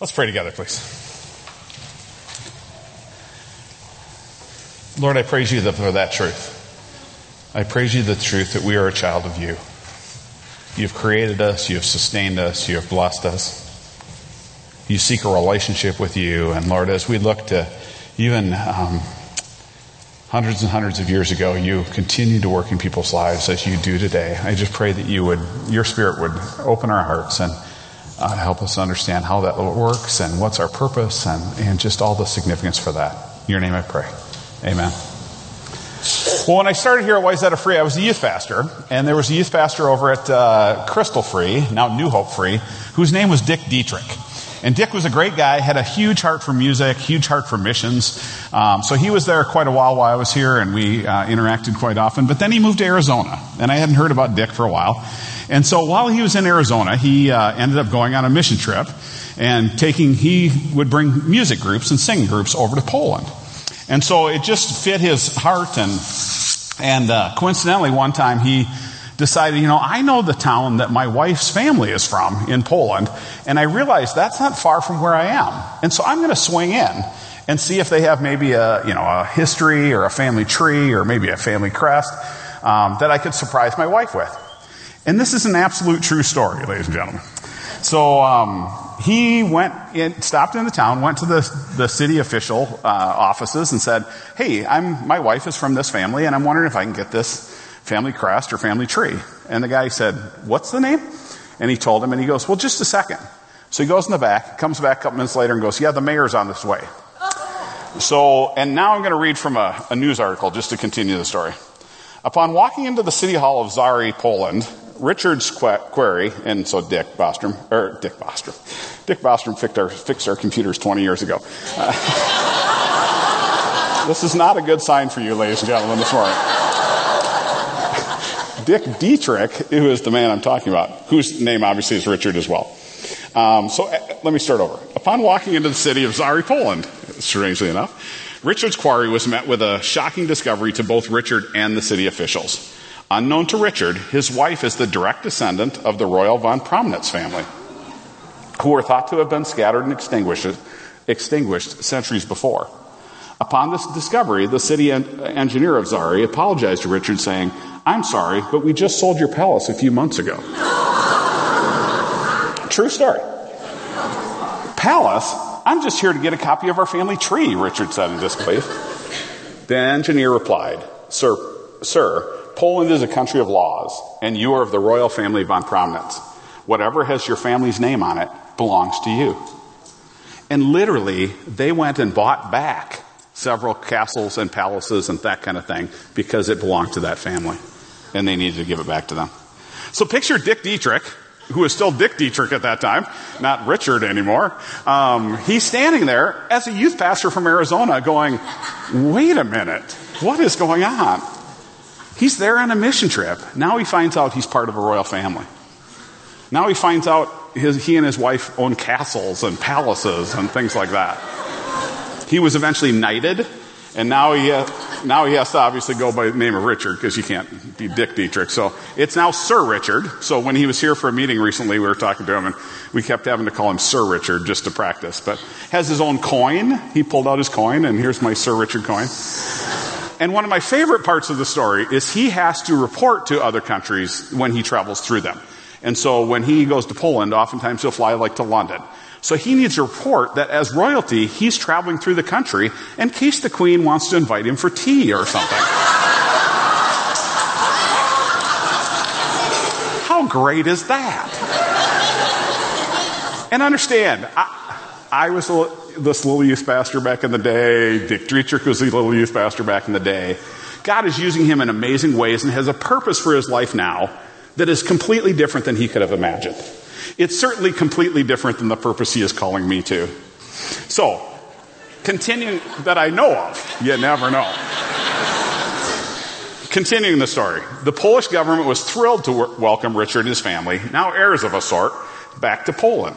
Let's pray together, please. Lord, I praise you for that truth. I praise you the truth that we are a child of you. You've created us, you have sustained us, you have blessed us. You seek a relationship with you. And Lord, as we look to even um, hundreds and hundreds of years ago, you continue to work in people's lives as you do today. I just pray that you would, your spirit would open our hearts and uh, help us understand how that works and what's our purpose and, and just all the significance for that. In your name I pray. Amen. Well, when I started here at Wayzata Free, I was a youth pastor, and there was a youth pastor over at uh, Crystal Free, now New Hope Free, whose name was Dick Dietrich. And Dick was a great guy, had a huge heart for music, huge heart for missions. Um, so he was there quite a while while I was here, and we uh, interacted quite often. But then he moved to Arizona, and I hadn't heard about Dick for a while. And so while he was in Arizona, he uh, ended up going on a mission trip and taking, he would bring music groups and singing groups over to Poland. And so it just fit his heart and, and uh, coincidentally one time he decided, you know, I know the town that my wife's family is from in Poland, and I realized that's not far from where I am. And so I'm going to swing in and see if they have maybe a, you know, a history or a family tree or maybe a family crest um, that I could surprise my wife with. And this is an absolute true story, ladies and gentlemen. So um, he went in, stopped in the town, went to the, the city official uh, offices and said, "Hey, I'm my wife is from this family, and I'm wondering if I can get this family crest or family tree." And the guy said, "What's the name?" And he told him, and he goes, "Well, just a second. So he goes in the back, comes back a couple minutes later, and goes, "Yeah, the mayor's on this way." So, and now I'm going to read from a, a news article just to continue the story. Upon walking into the city hall of Zary, Poland, Richard's query, and so Dick Bostrom, or Dick Bostrom, Dick Bostrom fixed our, fixed our computers 20 years ago. Uh, this is not a good sign for you, ladies and gentlemen, this morning. Dick Dietrich, who is the man I'm talking about, whose name obviously is Richard as well. Um, so uh, let me start over. Upon walking into the city of Zary, Poland, strangely enough, Richard's quarry was met with a shocking discovery to both Richard and the city officials. Unknown to Richard, his wife is the direct descendant of the royal von Promnitz family, who were thought to have been scattered and extinguished, extinguished centuries before. Upon this discovery, the city engineer of Zary apologized to Richard, saying, I'm sorry, but we just sold your palace a few months ago. True story. Palace? I'm just here to get a copy of our family tree, Richard said in disbelief. The engineer replied, Sir, sir, Poland is a country of laws, and you are of the royal family von Promnitz. Whatever has your family's name on it belongs to you. And literally, they went and bought back several castles and palaces and that kind of thing because it belonged to that family. And they needed to give it back to them. So picture Dick Dietrich, who is still Dick Dietrich at that time, not Richard anymore. Um, he's standing there as a youth pastor from Arizona going, wait a minute, what is going on? He's there on a mission trip. Now he finds out he's part of a royal family. Now he finds out his, he and his wife own castles and palaces and things like that. He was eventually knighted, and now he, now he has to obviously go by the name of Richard because you can't be Dick Dietrich. So it's now Sir Richard. So when he was here for a meeting recently, we were talking to him and we kept having to call him Sir Richard just to practice. But has his own coin. He pulled out his coin, and here's my Sir Richard coin. And one of my favorite parts of the story is he has to report to other countries when he travels through them. And so when he goes to Poland, oftentimes he'll fly like to London. So he needs to report that as royalty, he's traveling through the country in case the queen wants to invite him for tea or something. How great is that? And understand, I, I was a, this little youth pastor back in the day. Dick Dietrich was the little youth pastor back in the day. God is using him in amazing ways and has a purpose for his life now that is completely different than he could have imagined. It's certainly completely different than the purpose he is calling me to. So, continuing that I know of, you never know. Continuing the story, the Polish government was thrilled to welcome Richard and his family, now heirs of a sort, back to Poland.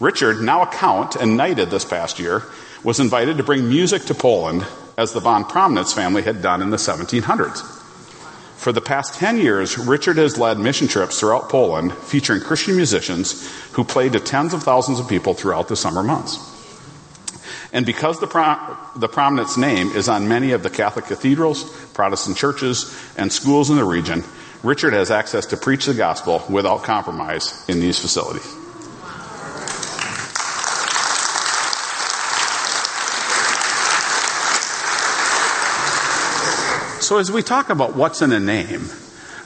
Richard, now a count and knighted this past year, was invited to bring music to Poland as the von Promnitz family had done in the 1700s. For the past 10 years, Richard has led mission trips throughout Poland featuring Christian musicians who played to tens of thousands of people throughout the summer months. And because the, Pro- the Promnitz name is on many of the Catholic cathedrals, Protestant churches, and schools in the region, Richard has access to preach the gospel without compromise in these facilities. So, as we talk about what's in a name,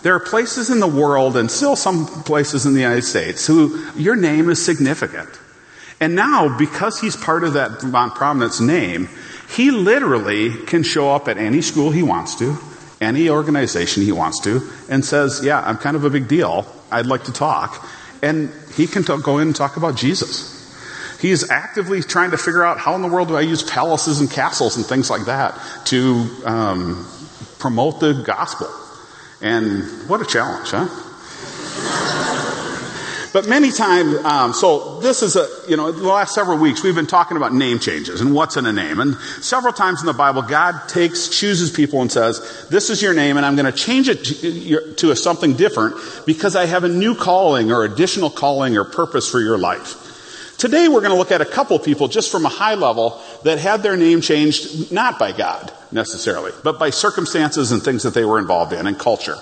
there are places in the world and still some places in the United States who your name is significant. And now, because he's part of that von Promnitz name, he literally can show up at any school he wants to, any organization he wants to, and says, Yeah, I'm kind of a big deal. I'd like to talk. And he can t- go in and talk about Jesus. He is actively trying to figure out how in the world do I use palaces and castles and things like that to um, promote the gospel. And what a challenge, huh? But many times, um, so this is a, you know, the last several weeks we've been talking about name changes and what's in a name. And several times in the Bible, God takes, chooses people and says, this is your name and I'm going to change it to, to a something different because I have a new calling or additional calling or purpose for your life. Today we're going to look at a couple people just from a high level that had their name changed not by God necessarily, but by circumstances and things that they were involved in and culture.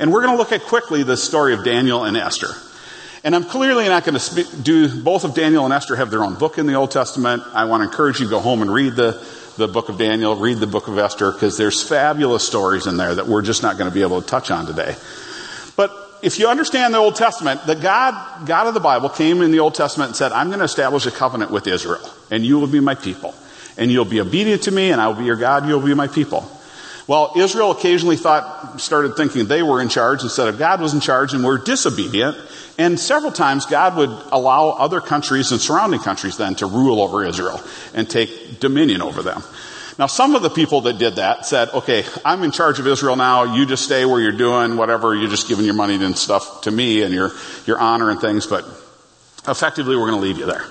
And we're going to look at quickly the story of Daniel and Esther. And I'm clearly not going to do, both of Daniel and Esther have their own book in the Old Testament. I want to encourage you to go home and read the, the book of Daniel, read the book of Esther, because there's fabulous stories in there that we're just not going to be able to touch on today. If you understand the Old Testament, the God, God of the Bible came in the Old Testament and said, I'm going to establish a covenant with Israel, and you will be my people. And you'll be obedient to me, and I will be your God, you'll be my people. Well, Israel occasionally thought, started thinking they were in charge instead of God was in charge and were disobedient. And several times God would allow other countries and surrounding countries then to rule over Israel and take dominion over them. Now, some of the people that did that said, okay, I'm in charge of Israel now. You just stay where you're doing, whatever. You're just giving your money and stuff to me and your, your honor and things, but effectively we're going to leave you there.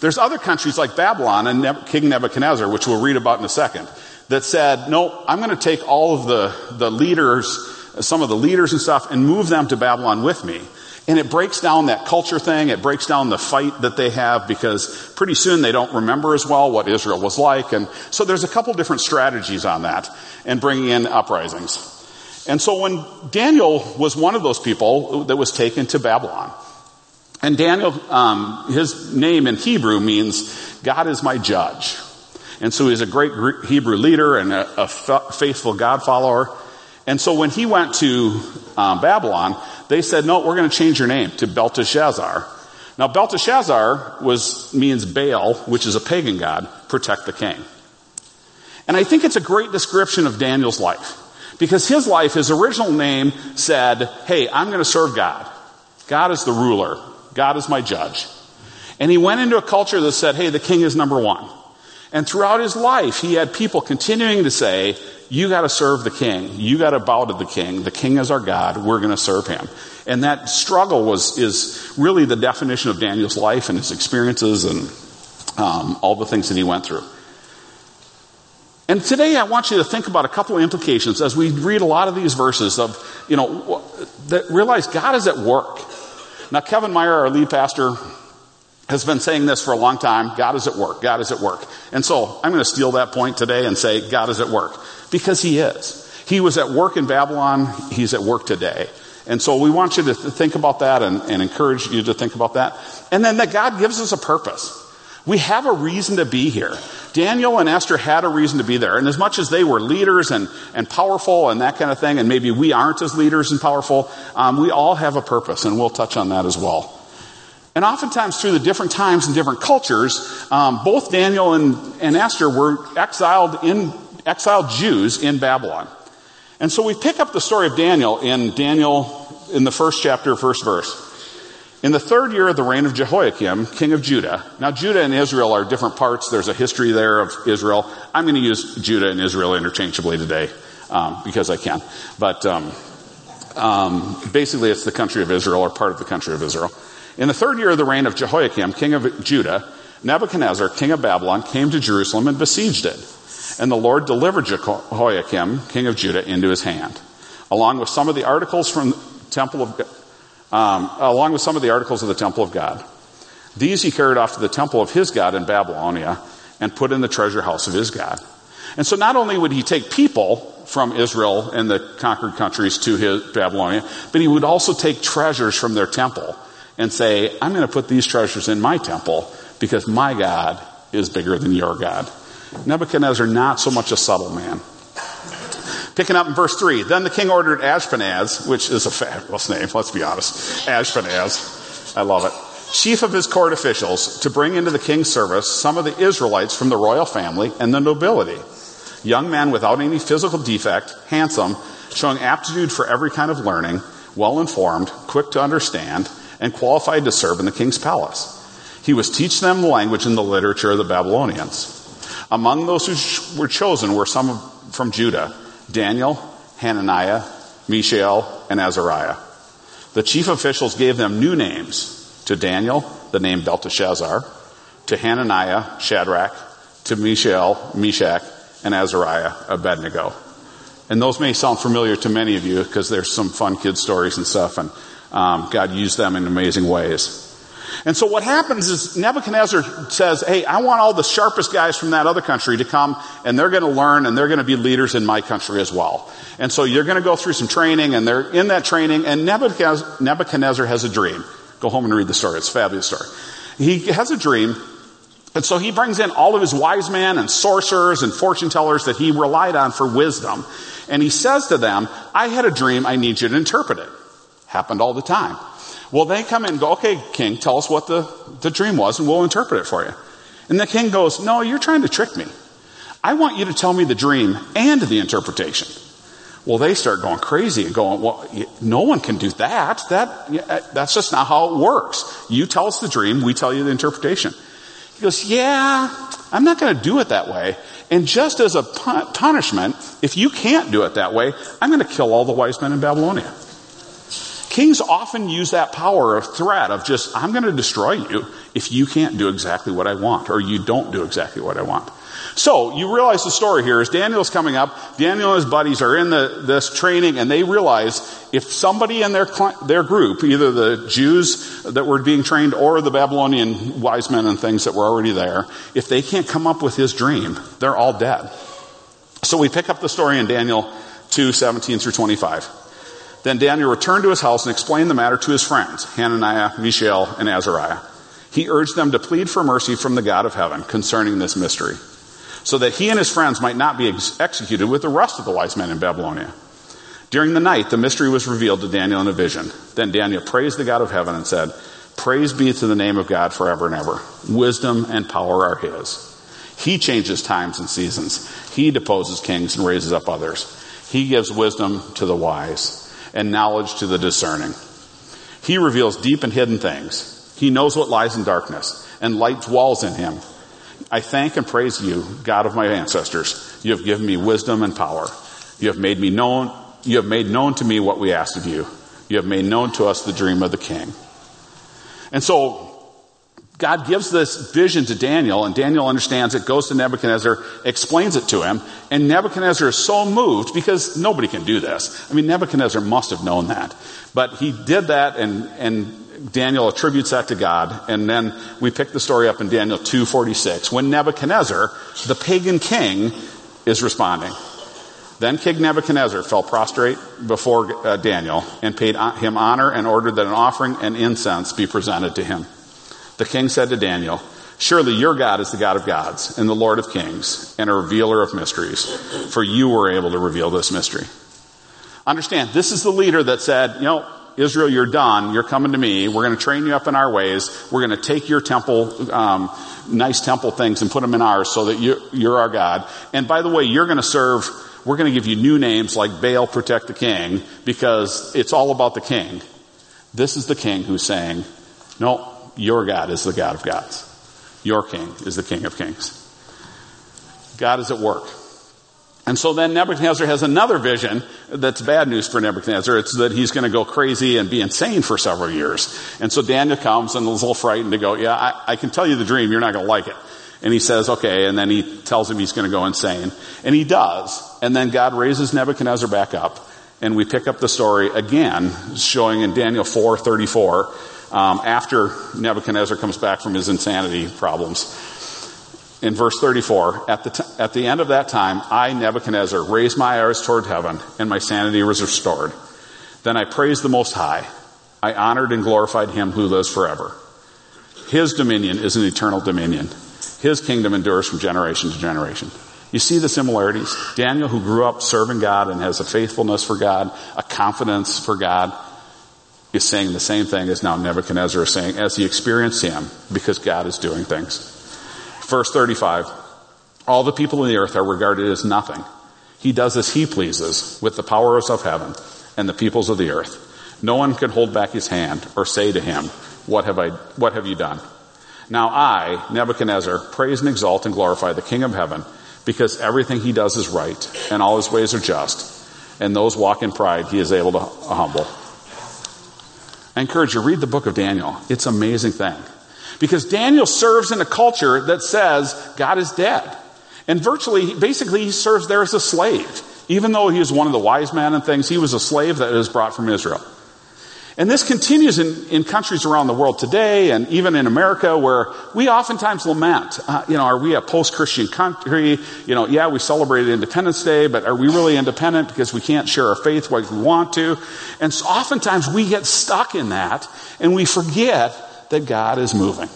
There's other countries like Babylon and King Nebuchadnezzar, which we'll read about in a second, that said, no, I'm going to take all of the, the leaders, some of the leaders and stuff, and move them to Babylon with me. And it breaks down that culture thing. It breaks down the fight that they have because pretty soon they don't remember as well what Israel was like. And so there's a couple different strategies on that and bringing in uprisings. And so when Daniel was one of those people that was taken to Babylon, and Daniel, um, his name in Hebrew means God is my judge. And so he's a great Hebrew leader and a, a faithful God follower. And so when he went to um, Babylon, they said, no, we're going to change your name to Belteshazzar. Now, Belteshazzar was, means Baal, which is a pagan god, protect the king. And I think it's a great description of Daniel's life. Because his life, his original name said, hey, I'm going to serve God. God is the ruler. God is my judge. And he went into a culture that said, hey, the king is number one. And throughout his life, he had people continuing to say, you got to serve the king. You got to bow to the king. The king is our God. We're going to serve him. And that struggle was, is really the definition of Daniel's life and his experiences and um, all the things that he went through. And today I want you to think about a couple of implications as we read a lot of these verses of, you know, that realize God is at work. Now, Kevin Meyer, our lead pastor, has been saying this for a long time. God is at work. God is at work. And so I'm going to steal that point today and say God is at work because he is. He was at work in Babylon. He's at work today. And so we want you to think about that and, and encourage you to think about that. And then that God gives us a purpose. We have a reason to be here. Daniel and Esther had a reason to be there. And as much as they were leaders and, and powerful and that kind of thing, and maybe we aren't as leaders and powerful, um, we all have a purpose, and we'll touch on that as well. And oftentimes, through the different times and different cultures, um, both Daniel and, and Esther were exiled in exiled Jews in Babylon. And so we pick up the story of Daniel in Daniel in the first chapter, first verse. In the third year of the reign of Jehoiakim, king of Judah. Now, Judah and Israel are different parts. There's a history there of Israel. I'm going to use Judah and Israel interchangeably today um, because I can. But um, um, basically, it's the country of Israel or part of the country of Israel. In the third year of the reign of Jehoiakim, king of Judah, Nebuchadnezzar, king of Babylon, came to Jerusalem and besieged it. And the Lord delivered Jehoiakim, king of Judah, into his hand. along with some of the articles from temple of, um, along with some of the articles of the temple of God. These he carried off to the temple of his God in Babylonia and put in the treasure house of his God. And so not only would he take people from Israel and the conquered countries to his Babylonia, but he would also take treasures from their temple and say, I'm going to put these treasures in my temple because my God is bigger than your God. Nebuchadnezzar, not so much a subtle man. Picking up in verse 3, then the king ordered Ashpenaz, which is a fabulous name, let's be honest. Ashpenaz. I love it chief of his court officials to bring into the king's service some of the Israelites from the royal family and the nobility. Young men without any physical defect, handsome, showing aptitude for every kind of learning, well informed, quick to understand, and qualified to serve in the king's palace. He was teach them the language and the literature of the Babylonians. Among those who were chosen were some from Judah, Daniel, Hananiah, Mishael, and Azariah. The chief officials gave them new names to Daniel, the name Belteshazzar, to Hananiah, Shadrach, to Mishael, Meshach, and Azariah, Abednego. And those may sound familiar to many of you because there's some fun kid stories and stuff, and um, God used them in amazing ways. And so what happens is Nebuchadnezzar says, Hey, I want all the sharpest guys from that other country to come and they're going to learn and they're going to be leaders in my country as well. And so you're going to go through some training and they're in that training and Nebuchadnezzar has a dream. Go home and read the story. It's a fabulous story. He has a dream, and so he brings in all of his wise men and sorcerers and fortune tellers that he relied on for wisdom. And he says to them, I had a dream, I need you to interpret it. Happened all the time. Well, they come in and go, okay, king, tell us what the, the dream was and we'll interpret it for you. And the king goes, no, you're trying to trick me. I want you to tell me the dream and the interpretation. Well, they start going crazy and going, well, no one can do that. That, uh, that's just not how it works. You tell us the dream, we tell you the interpretation. He goes, yeah, I'm not going to do it that way. And just as a punishment, if you can't do it that way, I'm going to kill all the wise men in Babylonia. Kings often use that power of threat of just, I'm going to destroy you if you can't do exactly what I want or you don't do exactly what I want. So you realize the story here is Daniel's coming up. Daniel and his buddies are in the, this training and they realize if somebody in their, their group, either the Jews that were being trained or the Babylonian wise men and things that were already there, if they can't come up with his dream, they're all dead. So we pick up the story in Daniel 2, 17 through 25. Then Daniel returned to his house and explained the matter to his friends, Hananiah, Mishael, and Azariah. He urged them to plead for mercy from the God of heaven concerning this mystery so that he and his friends might not be ex- executed with the rest of the wise men in Babylonia. During the night, the mystery was revealed to Daniel in a vision. Then Daniel praised the God of heaven and said, Praise be to the name of God forever and ever. Wisdom and power are his. He changes times and seasons. He deposes kings and raises up others. He gives wisdom to the wise and knowledge to the discerning. He reveals deep and hidden things. He knows what lies in darkness, and light dwells in him. I thank and praise you, God of my ancestors. You have given me wisdom and power. You have made me known, you have made known to me what we asked of you. You have made known to us the dream of the king. And so, God gives this vision to Daniel, and Daniel understands it, goes to Nebuchadnezzar, explains it to him, and Nebuchadnezzar is so moved because nobody can do this. I mean, Nebuchadnezzar must have known that. But he did that, and, and Daniel attributes that to God, and then we pick the story up in Daniel 2:46 when Nebuchadnezzar, the pagan king, is responding. Then King Nebuchadnezzar fell prostrate before uh, Daniel and paid him honor and ordered that an offering and incense be presented to him. The king said to Daniel, Surely your God is the God of gods and the Lord of kings and a revealer of mysteries, for you were able to reveal this mystery. Understand, this is the leader that said, you know, Israel, you're done. You're coming to me. We're going to train you up in our ways. We're going to take your temple, um, nice temple things and put them in ours so that you, you're our God. And by the way, you're going to serve, we're going to give you new names like Baal protect the king because it's all about the king. This is the king who's saying, no, your God is the God of gods. Your king is the king of kings. God is at work. And so then Nebuchadnezzar has another vision that's bad news for Nebuchadnezzar. It's that he's going to go crazy and be insane for several years. And so Daniel comes and is a little frightened to go, yeah, I, I can tell you the dream. You're not going to like it. And he says, okay. And then he tells him he's going to go insane. And he does. And then God raises Nebuchadnezzar back up and we pick up the story again, showing in Daniel 4:34, um, after Nebuchadnezzar comes back from his insanity problems. In verse 34, at the, t- at the end of that time, I, Nebuchadnezzar, raised my eyes toward heaven, and my sanity was restored. Then I praised the Most High. I honored and glorified him who lives forever. His dominion is an eternal dominion. His kingdom endures from generation to generation. You see the similarities? Daniel, who grew up serving God and has a faithfulness for God, a confidence for God, is saying the same thing as now Nebuchadnezzar is saying as he experienced him because God is doing things. Verse 35. All the people in the earth are regarded as nothing. He does as he pleases with the powers of heaven and the peoples of the earth. No one can hold back his hand or say to him, what have I, what have you done? Now I, Nebuchadnezzar, praise and exalt and glorify the King of heaven because everything he does is right and all his ways are just and those walk in pride he is able to humble. I encourage you, read the book of Daniel. It's an amazing thing. Because Daniel serves in a culture that says God is dead. And virtually, basically, he serves there as a slave. Even though he was one of the wise men and things, he was a slave that was brought from Israel. And this continues in, in countries around the world today and even in America where we oftentimes lament, uh, you know, are we a post-Christian country? You know, yeah, we celebrated Independence Day, but are we really independent because we can't share our faith like we want to? And so oftentimes we get stuck in that and we forget that God is moving.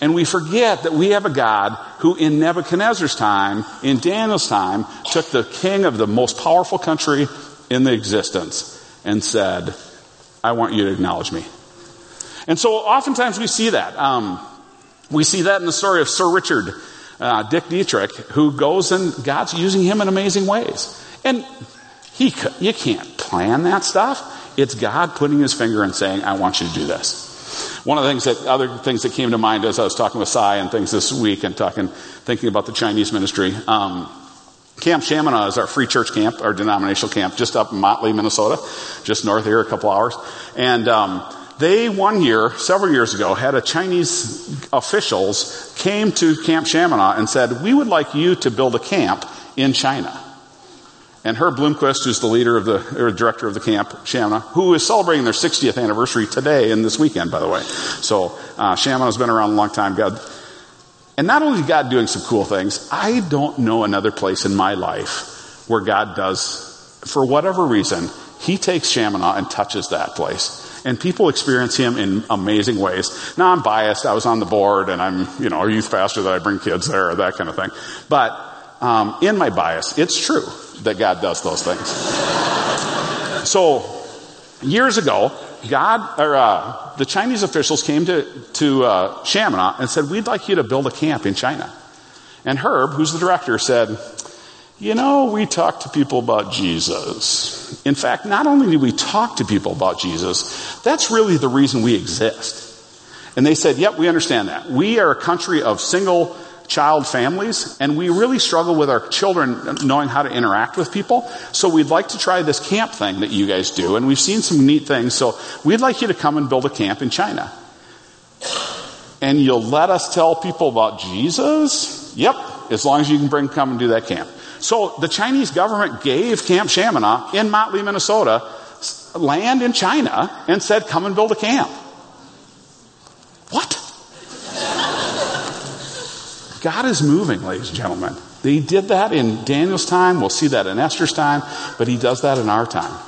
And we forget that we have a God who in Nebuchadnezzar's time, in Daniel's time, took the king of the most powerful country in the existence and said, I want you to acknowledge me. And so oftentimes we see that. Um, we see that in the story of Sir Richard uh, Dick Dietrich, who goes and God's using him in amazing ways. And he, you can't plan that stuff. It's God putting his finger and saying, I want you to do this. One of the things that, other things that came to mind as I was talking with Sai and things this week and talking, thinking about the Chinese ministry, um, Camp Shamineau is our free church camp, our denominational camp, just up in Motley, Minnesota, just north here, a couple hours. And um, they one year, several years ago, had a Chinese officials came to Camp Shamineau and said, "We would like you to build a camp in China." And Herb Bloomquist, who's the leader of the, or director of the camp, Shamineau, who is celebrating their 60th anniversary today and this weekend, by the way. So, uh, has been around a long time. God and not only is God doing some cool things, I don't know another place in my life where God does, for whatever reason, He takes Shamineau and touches that place. And people experience Him in amazing ways. Now I'm biased. I was on the board and I'm, you know, a youth pastor that I bring kids there, or that kind of thing. But, um, in my bias, it's true that God does those things. so, years ago, God, or uh, the Chinese officials came to to uh, Shamineau and said, "We'd like you to build a camp in China." And Herb, who's the director, said, "You know, we talk to people about Jesus. In fact, not only do we talk to people about Jesus, that's really the reason we exist." And they said, "Yep, we understand that. We are a country of single." Child families, and we really struggle with our children knowing how to interact with people. So we'd like to try this camp thing that you guys do, and we've seen some neat things. So we'd like you to come and build a camp in China. And you'll let us tell people about Jesus? Yep, as long as you can bring, come and do that camp. So the Chinese government gave Camp Shamineau in Motley, Minnesota, land in China and said, come and build a camp. What? God is moving, ladies and gentlemen. He did that in Daniel's time. We'll see that in Esther's time, but he does that in our time.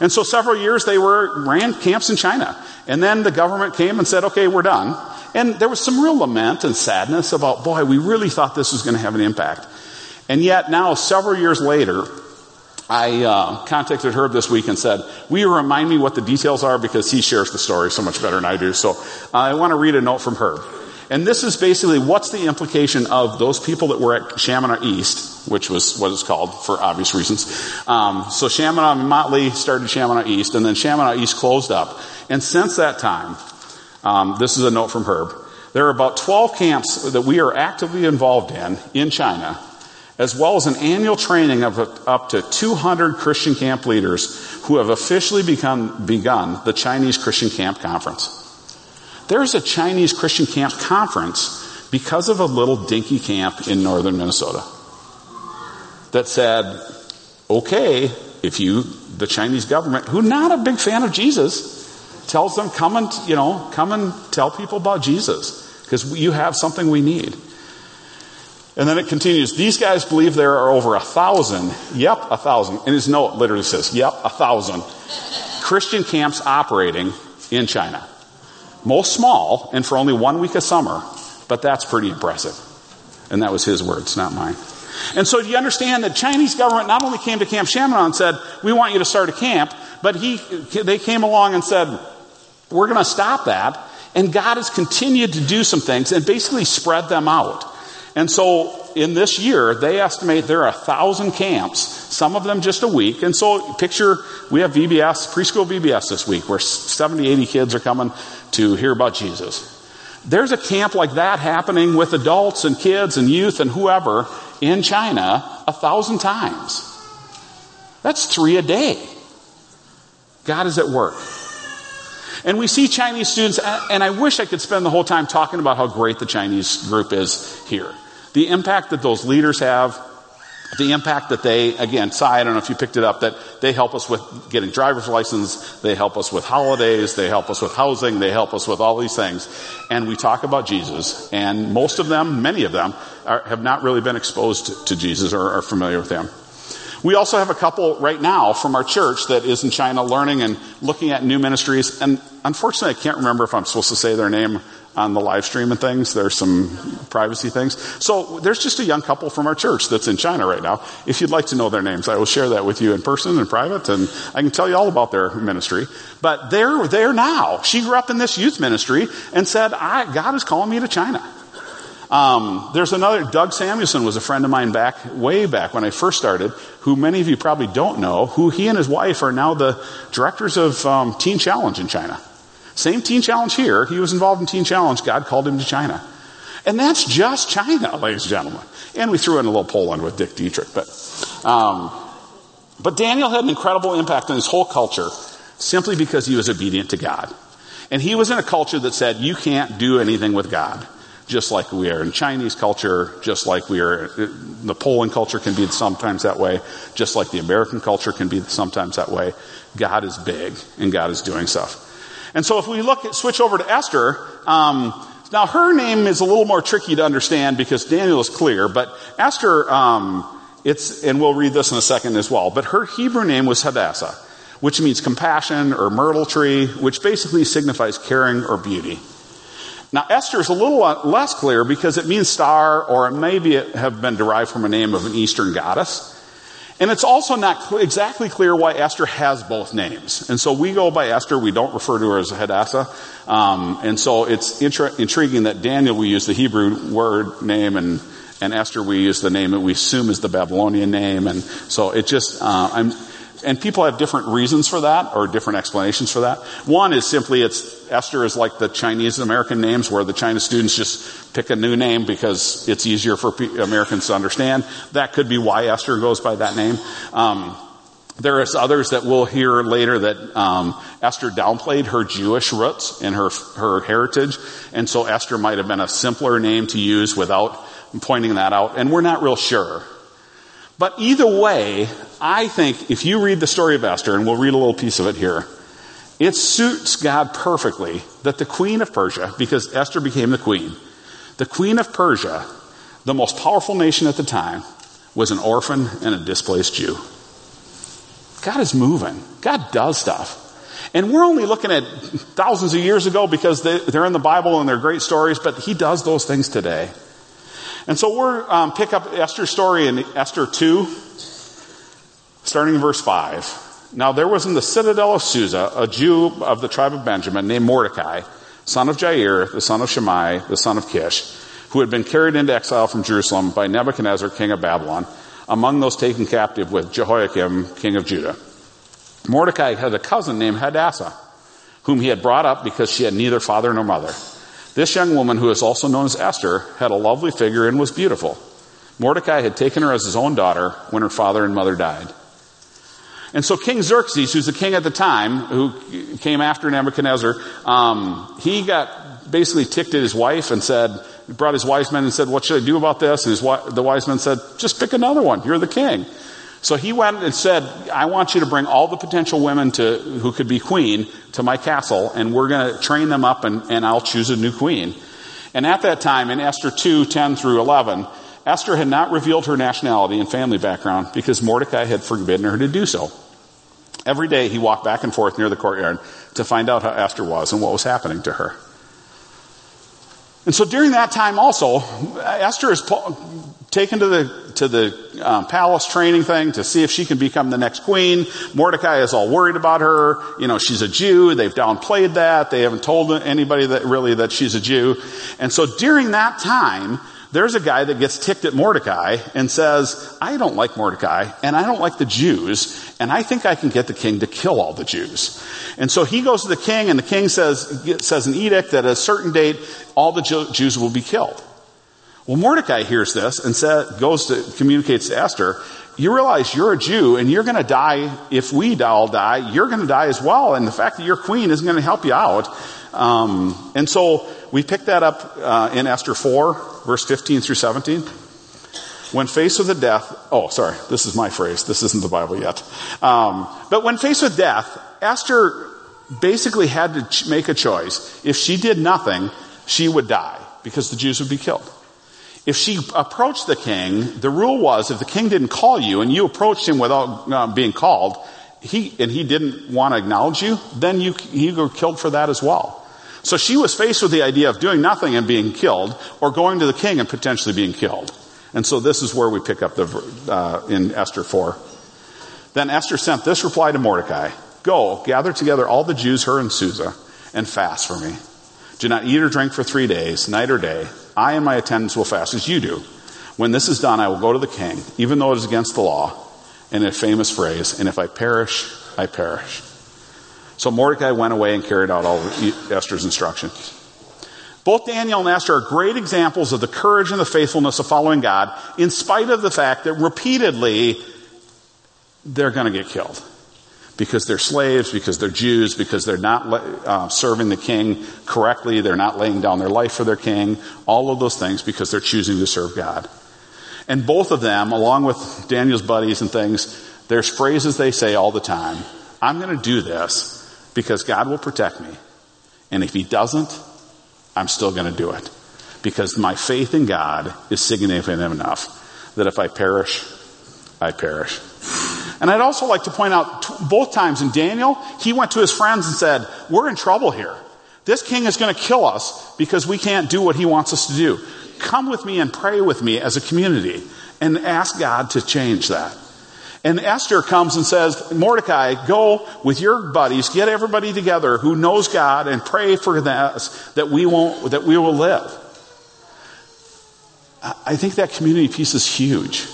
And so several years they were, ran camps in China. And then the government came and said, okay, we're done. And there was some real lament and sadness about, boy, we really thought this was going to have an impact. And yet now, several years later, I uh, contacted Herb this week and said, Will you remind me what the details are? Because he shares the story so much better than I do. So uh, I want to read a note from Herb. And this is basically what's the implication of those people that were at Shamineau East, which was what it's called for obvious reasons. Um, so Shamineau Motley started Shamineau East, and then Shamineau East closed up. And since that time, um, this is a note from Herb. There are about 12 camps that we are actively involved in in China, as well as an annual training of up to 200 Christian camp leaders who have officially begun, begun the Chinese Christian Camp Conference. There's a Chinese Christian camp conference because of a little dinky camp in northern Minnesota that said, okay, if you the Chinese government, who not a big fan of Jesus, tells them, come and, you know, come and tell people about Jesus, because you have something we need. And then it continues, these guys believe there are over a thousand, yep, a thousand, and his note literally says, yep, a thousand Christian camps operating in China. Most small, and for only one week of summer, but that's pretty impressive. And that was his words, not mine. And so do you understand that Chinese government not only came to Camp Shamineau and said, we want you to start a camp, but he, they came along and said, we're going to stop that. And God has continued to do some things and basically spread them out. And so in this year, they estimate there are a thousand camps, some of them just a week. And so picture, we have VBS, preschool VBS this week, where 70, 80 kids are coming to hear about Jesus. There's a camp like that happening with adults and kids and youth and whoever in China a thousand times. That's three a day. God is at work. And we see Chinese students, and I wish I could spend the whole time talking about how great the Chinese group is here. The impact that those leaders have, the impact that they, again, Sai, I don't know if you picked it up, that they help us with getting driver's license, they help us with holidays, they help us with housing, they help us with all these things. And we talk about Jesus, and most of them, many of them, are, have not really been exposed to Jesus or are familiar with him. We also have a couple right now from our church that is in China learning and looking at new ministries. And unfortunately, I can't remember if I'm supposed to say their name on the live stream and things. There's some privacy things. So there's just a young couple from our church that's in China right now. If you'd like to know their names, I will share that with you in person and private and I can tell you all about their ministry. But they're there now. She grew up in this youth ministry and said, God is calling me to China. Um, there's another, Doug Samuelson was a friend of mine back, way back when I first started, who many of you probably don't know, who he and his wife are now the directors of um, Teen Challenge in China. Same Teen Challenge here. He was involved in Teen Challenge. God called him to China. And that's just China, ladies and gentlemen. And we threw in a little Poland with Dick Dietrich. But, um, but Daniel had an incredible impact on his whole culture simply because he was obedient to God. And he was in a culture that said, you can't do anything with God. Just like we are in Chinese culture, just like we are, the Poland culture can be sometimes that way, just like the American culture can be sometimes that way. God is big and God is doing stuff. And so if we look at, switch over to Esther, um, now her name is a little more tricky to understand because Daniel is clear, but Esther, um, it's, and we'll read this in a second as well, but her Hebrew name was Hadassah, which means compassion or myrtle tree, which basically signifies caring or beauty. Now Esther is a little less clear because it means star or it maybe it have been derived from a name of an Eastern goddess. And it's also not cl- exactly clear why Esther has both names. And so we go by Esther. We don't refer to her as Hadassah. Um, and so it's intri- intriguing that Daniel, we use the Hebrew word name and, and Esther, we use the name that we assume is the Babylonian name. And so it just, uh, I'm, and people have different reasons for that or different explanations for that. One is simply it's Esther is like the Chinese American names where the China students just pick a new name because it's easier for Americans to understand. That could be why Esther goes by that name. Um, there is others that we'll hear later that um, Esther downplayed her Jewish roots and her her heritage, and so Esther might have been a simpler name to use without pointing that out. And we're not real sure. But either way, I think if you read the story of Esther, and we'll read a little piece of it here, it suits God perfectly that the queen of Persia, because Esther became the queen, the queen of Persia, the most powerful nation at the time, was an orphan and a displaced Jew. God is moving. God does stuff. And we're only looking at thousands of years ago because they, are in the Bible and they're great stories, but He does those things today. And so we're um, pick up Esther's story in Esther 2, starting in verse 5. Now there was in the citadel of Susa a Jew of the tribe of Benjamin named Mordecai, son of Jair, the son of Shimei, the son of Kish, who had been carried into exile from Jerusalem by Nebuchadnezzar, king of Babylon, among those taken captive with Jehoiakim, king of Judah. Mordecai had a cousin named Hadassah, whom he had brought up because she had neither father nor mother. This young woman, who is also known as Esther, had a lovely figure and was beautiful. Mordecai had taken her as his own daughter when her father and mother died. And so King Xerxes, who's the king at the time, who came after Nebuchadnezzar, um, he got basically ticked at his wife and said, brought his wise men and said, what should I do about this? And his, the wise men said, just pick another one. You're the king. So he went and said, I want you to bring all the potential women to, who could be queen to my castle, and we're going to train them up, and, and I'll choose a new queen. And at that time, in Esther 2 10 through 11, Esther had not revealed her nationality and family background because Mordecai had forbidden her to do so. Every day he walked back and forth near the courtyard to find out how Esther was and what was happening to her. And so during that time also, Esther is taken to the, to the um, palace training thing to see if she can become the next queen. Mordecai is all worried about her. You know, she's a Jew. They've downplayed that. They haven't told anybody that really that she's a Jew. And so during that time, there's a guy that gets ticked at Mordecai and says, I don't like Mordecai and I don't like the Jews and I think I can get the king to kill all the Jews. And so he goes to the king and the king says, says an edict that at a certain date all the Jews will be killed. Well, Mordecai hears this and says, goes to, communicates to Esther, you realize you're a Jew and you're going to die if we all die, you're going to die as well. And the fact that you're queen isn't going to help you out. Um, and so we pick that up uh, in Esther 4, verse 15 through 17. When faced with a death, oh, sorry, this is my phrase. This isn't the Bible yet. Um, but when faced with death, Esther basically had to make a choice. If she did nothing, she would die because the Jews would be killed. If she approached the king, the rule was if the king didn't call you and you approached him without uh, being called, he, and he didn't want to acknowledge you, then you, you were killed for that as well. So she was faced with the idea of doing nothing and being killed, or going to the king and potentially being killed. And so this is where we pick up the, uh, in Esther 4. Then Esther sent this reply to Mordecai Go, gather together all the Jews her and Susa, and fast for me. Do not eat or drink for three days, night or day. I and my attendants will fast as you do. When this is done, I will go to the king, even though it is against the law. in a famous phrase, and if I perish, I perish. So Mordecai went away and carried out all Esther's instructions. Both Daniel and Esther are great examples of the courage and the faithfulness of following God, in spite of the fact that repeatedly they're going to get killed. Because they're slaves, because they're Jews, because they're not uh, serving the king correctly, they're not laying down their life for their king, all of those things because they're choosing to serve God. And both of them, along with Daniel's buddies and things, there's phrases they say all the time. I'm going to do this because God will protect me. And if He doesn't, I'm still going to do it. Because my faith in God is significant enough that if I perish, I perish. And I'd also like to point out t- both times in Daniel, he went to his friends and said, We're in trouble here. This king is going to kill us because we can't do what he wants us to do. Come with me and pray with me as a community and ask God to change that. And Esther comes and says, Mordecai, go with your buddies, get everybody together who knows God and pray for us that we won't, that we will live. I think that community piece is huge.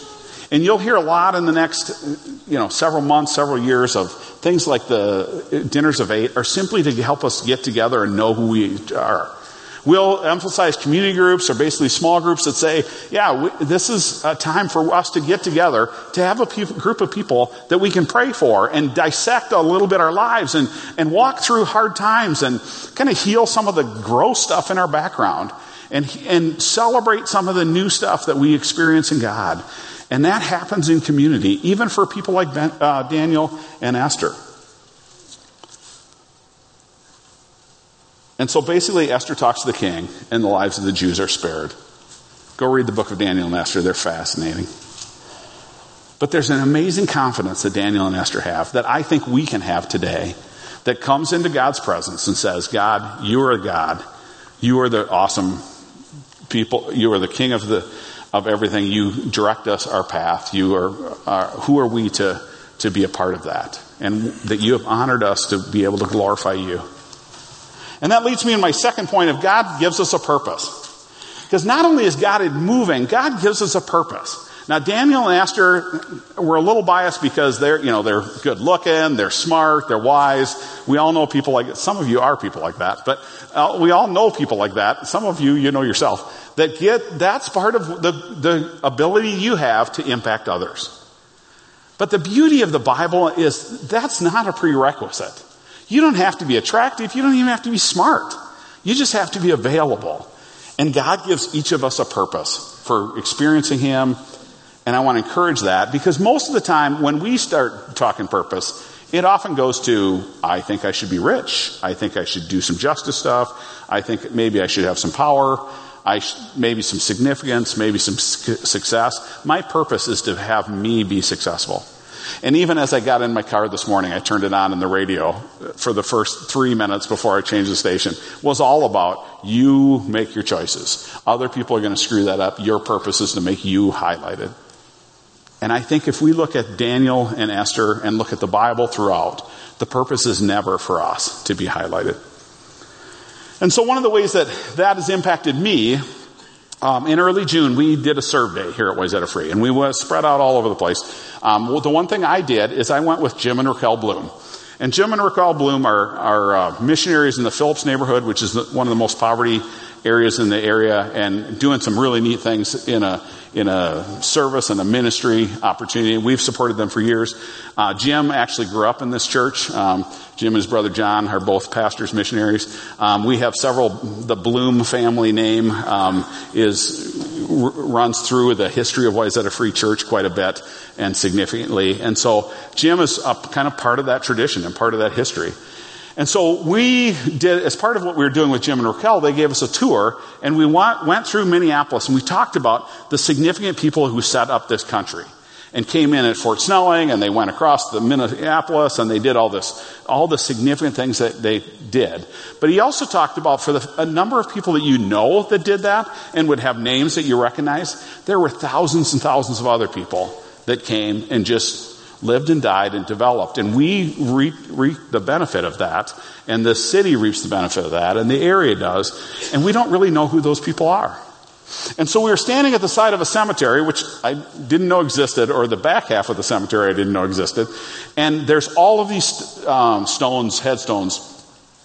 And you'll hear a lot in the next, you know, several months, several years of things like the uh, dinners of eight are simply to help us get together and know who we are. We'll emphasize community groups or basically small groups that say, yeah, we, this is a time for us to get together to have a pe- group of people that we can pray for and dissect a little bit our lives and, and walk through hard times and kind of heal some of the gross stuff in our background and, and celebrate some of the new stuff that we experience in God. And that happens in community, even for people like ben, uh, Daniel and Esther. And so basically, Esther talks to the king, and the lives of the Jews are spared. Go read the book of Daniel and Esther, they're fascinating. But there's an amazing confidence that Daniel and Esther have that I think we can have today that comes into God's presence and says, God, you are God. You are the awesome people. You are the king of the of everything. You direct us our path. You are, are who are we to to be a part of that? And that you have honored us to be able to glorify you. And that leads me to my second point of God gives us a purpose. Because not only is God moving, God gives us a purpose. Now Daniel and Esther were a little biased because they're, you know, they're good looking, they're smart, they're wise. We all know people like some of you are people like that, but uh, we all know people like that. Some of you, you know yourself that get that's part of the the ability you have to impact others. But the beauty of the Bible is that's not a prerequisite. You don't have to be attractive. You don't even have to be smart. You just have to be available. And God gives each of us a purpose for experiencing Him And I want to encourage that because most of the time when we start talking purpose, it often goes to, I think I should be rich. I think I should do some justice stuff. I think maybe I should have some power. I sh- maybe some significance, maybe some success. My purpose is to have me be successful. And even as I got in my car this morning, I turned it on in the radio for the first three minutes before I changed the station. was all about you make your choices. Other people are going to screw that up. Your purpose is to make you highlighted. And I think if we look at Daniel and Esther and look at the Bible throughout, the purpose is never for us to be highlighted. And so one of the ways that that has impacted me, um, in early June, we did a survey here at Wayzata Free, and we were spread out all over the place. Um, well, the one thing I did is I went with Jim and Raquel Bloom. And Jim and Raquel Bloom are, are uh, missionaries in the Phillips neighborhood, which is the, one of the most poverty areas in the area, and doing some really neat things in a in a service and a ministry opportunity. We've supported them for years. Uh, Jim actually grew up in this church. Um, Jim and his brother John are both pastors, missionaries. Um, we have several. The Bloom family name um, is r- runs through the history of Wayzata Free Church quite a bit and significantly. And so Jim is a, kind of part of that tradition and part of that history. And so we did, as part of what we were doing with Jim and Raquel, they gave us a tour and we went through Minneapolis and we talked about the significant people who set up this country and came in at Fort Snelling and they went across the Minneapolis and they did all this, all the significant things that they did. But he also talked about for the, a number of people that you know that did that and would have names that you recognize, there were thousands and thousands of other people that came and just lived and died and developed. And we reap, reap, the benefit of that, and the city reaps the benefit of that, and the area does, and we don't really know who those people are. And so we were standing at the side of a cemetery, which I didn't know existed, or the back half of the cemetery I didn't know existed, and there's all of these um, stones, headstones,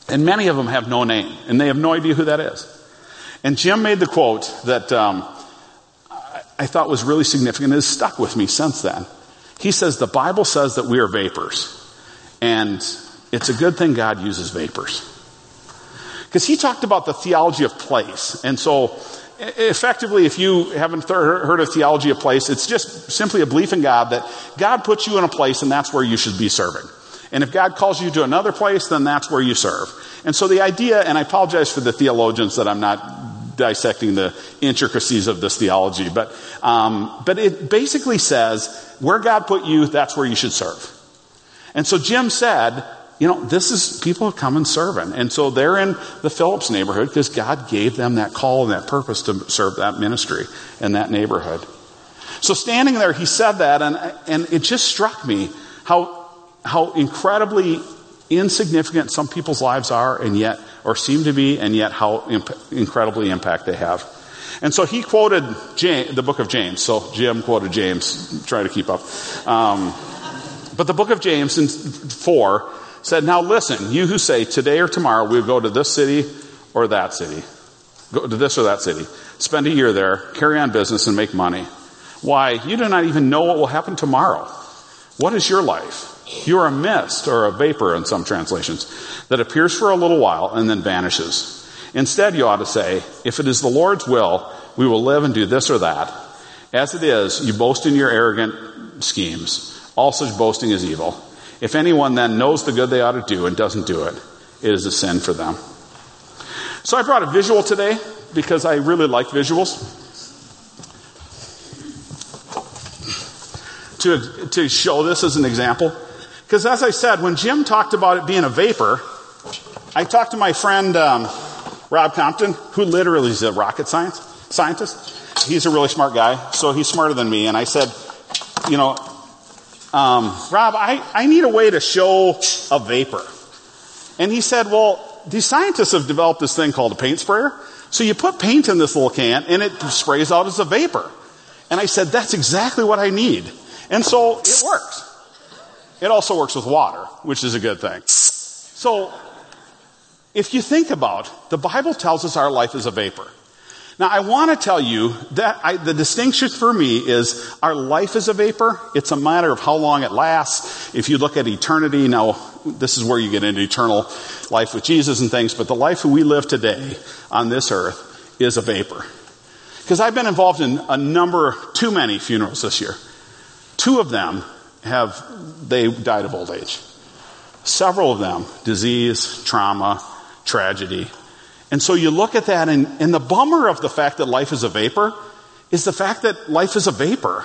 and many of them have no name, and they have no idea who that is. And Jim made the quote that um, I thought was really significant and has stuck with me since then. He says the Bible says that we are vapors. And it's a good thing God uses vapors. Because he talked about the theology of place. And so, effectively, if you haven't heard of theology of place, it's just simply a belief in God that God puts you in a place and that's where you should be serving. And if God calls you to another place, then that's where you serve. And so the idea, and I apologize for the theologians that I'm not dissecting the intricacies of this theology, but, um, but it basically says where God put you, that's where you should serve. And so Jim said, you know, this is people have come and serving. And so they're in the Phillips neighborhood because God gave them that call and that purpose to serve that ministry in that neighborhood. So standing there, he said that, and, and it just struck me how, how incredibly insignificant some people's lives are, and yet, or seem to be, and yet how imp- incredibly impact they have. And so he quoted James, the book of James. So Jim quoted James, trying to keep up. Um, but the book of James in 4 said, Now listen, you who say, today or tomorrow we'll go to this city or that city, go to this or that city, spend a year there, carry on business, and make money. Why? You do not even know what will happen tomorrow. What is your life? You are a mist or a vapor in some translations that appears for a little while and then vanishes. Instead, you ought to say, if it is the Lord's will, we will live and do this or that. As it is, you boast in your arrogant schemes. All such boasting is evil. If anyone then knows the good they ought to do and doesn't do it, it is a sin for them. So I brought a visual today because I really like visuals. To, to show this as an example. Because as I said, when Jim talked about it being a vapor, I talked to my friend um, Rob Compton, who literally is a rocket science scientist. He's a really smart guy, so he's smarter than me. And I said, you know, um, Rob, I, I need a way to show a vapor. And he said, well, these scientists have developed this thing called a paint sprayer. So you put paint in this little can and it sprays out as a vapor. And I said, that's exactly what I need. And so it works. It also works with water, which is a good thing. So if you think about, the Bible tells us our life is a vapor. Now, I want to tell you that I, the distinction for me is our life is a vapor. It's a matter of how long it lasts. If you look at eternity, now this is where you get into eternal life with Jesus and things, but the life we live today on this earth is a vapor. Because I've been involved in a number, too many funerals this year. Two of them have, they died of old age. Several of them, disease, trauma, tragedy. And so you look at that, and, and the bummer of the fact that life is a vapor is the fact that life is a vapor.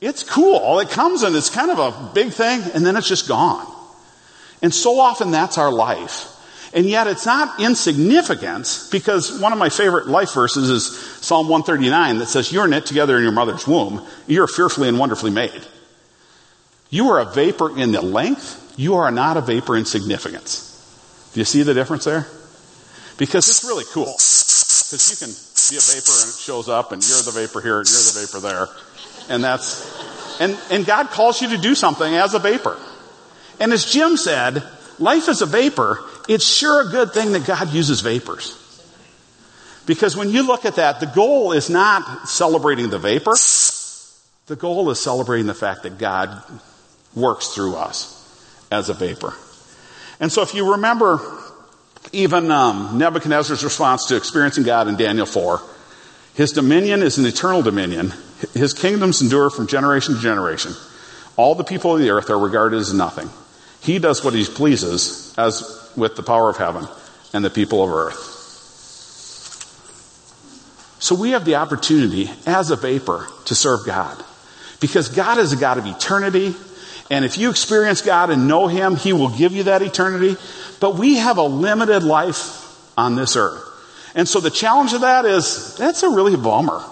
It's cool. It comes and it's kind of a big thing, and then it's just gone. And so often that's our life. And yet it's not insignificance because one of my favorite life verses is Psalm 139 that says, You're knit together in your mother's womb. You're fearfully and wonderfully made. You are a vapor in the length. You are not a vapor in significance. Do you see the difference there? Because it's really cool. Because you can be a vapor and it shows up and you're the vapor here and you're the vapor there. And that's, and, and God calls you to do something as a vapor. And as Jim said, life is a vapor. It's sure a good thing that God uses vapors. Because when you look at that, the goal is not celebrating the vapor. The goal is celebrating the fact that God works through us as a vapor. And so if you remember even um, Nebuchadnezzar's response to experiencing God in Daniel 4, his dominion is an eternal dominion. His kingdoms endure from generation to generation. All the people of the earth are regarded as nothing. He does what he pleases, as with the power of heaven and the people of earth. So we have the opportunity as a vapor to serve God. Because God is a God of eternity. And if you experience God and know Him, He will give you that eternity. But we have a limited life on this earth. And so the challenge of that is, that's a really bummer.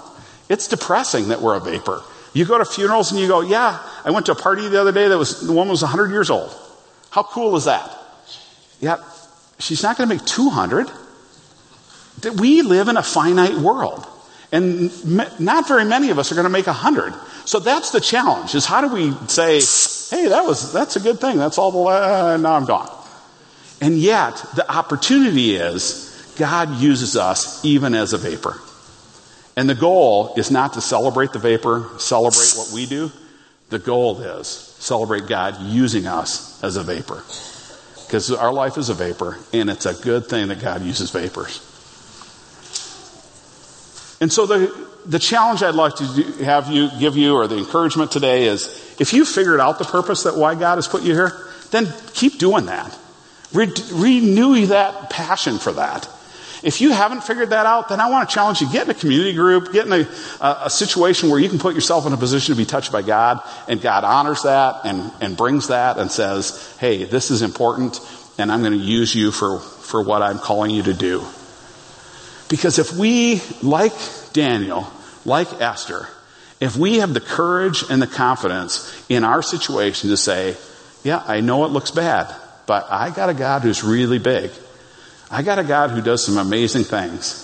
It's depressing that we're a vapor. You go to funerals and you go, yeah, I went to a party the other day that was, the woman was 100 years old. How cool is that? Yeah, she's not going to make 200. We live in a finite world. And not very many of us are going to make 100. So that's the challenge is how do we say, hey, that was, that's a good thing. That's all the, uh, now I'm gone. And yet the opportunity is God uses us even as a vapor. And the goal is not to celebrate the vapor, celebrate what we do. The goal is celebrate God using us as a vapor. Because our life is a vapor, and it's a good thing that God uses vapors. And so the, the challenge I'd like to do, have you give you, or the encouragement today is, if you figured out the purpose that why God has put you here, then keep doing that. Re- renew that passion for that. If you haven't figured that out, then I want to challenge you. Get in a community group, get in a, a, a, situation where you can put yourself in a position to be touched by God, and God honors that and, and brings that and says, hey, this is important, and I'm going to use you for, for what I'm calling you to do. Because if we, like Daniel, like Esther, if we have the courage and the confidence in our situation to say, yeah, I know it looks bad, but I got a God who's really big. I got a God who does some amazing things.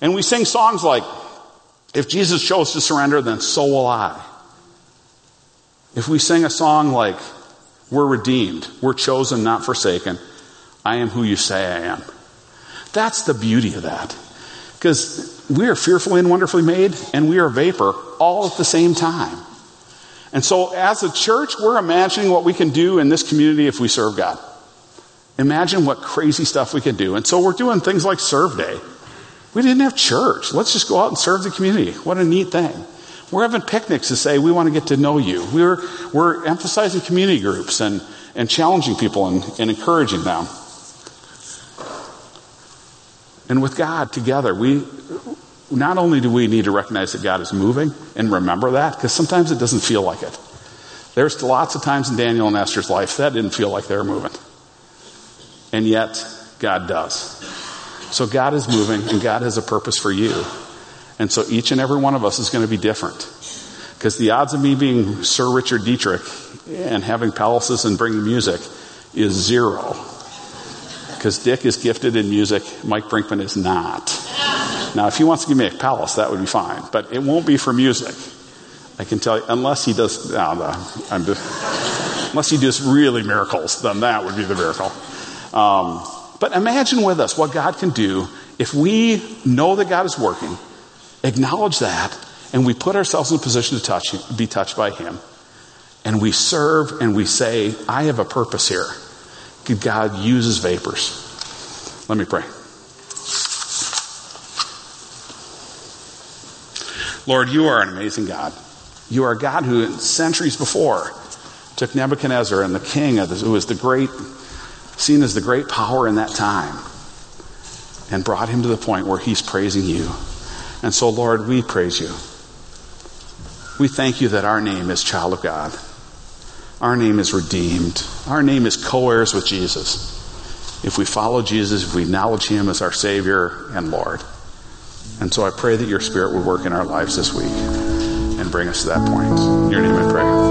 And we sing songs like, if Jesus chose to surrender, then so will I. If we sing a song like, we're redeemed, we're chosen, not forsaken, I am who you say I am. That's the beauty of that. Because we are fearfully and wonderfully made, and we are vapor all at the same time. And so, as a church, we're imagining what we can do in this community if we serve God. Imagine what crazy stuff we can do. And so, we're doing things like Serve Day. We didn't have church. Let's just go out and serve the community. What a neat thing. We're having picnics to say we want to get to know you. We're, we're emphasizing community groups and, and challenging people and, and encouraging them. And with God together, we not only do we need to recognize that God is moving and remember that, because sometimes it doesn't feel like it. There's lots of times in Daniel and Esther's life that didn't feel like they were moving. And yet, God does. So God is moving and God has a purpose for you. And so each and every one of us is going to be different. Because the odds of me being Sir Richard Dietrich and having palaces and bringing music is zero. Because Dick is gifted in music, Mike Brinkman is not. Now, if he wants to give me a palace, that would be fine, but it won't be for music. I can tell you, unless he does, no, no, just, unless he does really miracles, then that would be the miracle. Um, but imagine with us what God can do if we know that God is working, acknowledge that, and we put ourselves in a position to touch, be touched by Him, and we serve and we say, I have a purpose here. God uses vapors. Let me pray. Lord, you are an amazing God. You are a God who, centuries before, took Nebuchadnezzar and the king, who was the great, seen as the great power in that time, and brought him to the point where he's praising you. And so, Lord, we praise you. We thank you that our name is child of God. Our name is redeemed. Our name is co heirs with Jesus. If we follow Jesus, if we acknowledge him as our Savior and Lord. And so I pray that your Spirit would work in our lives this week and bring us to that point. In your name I pray.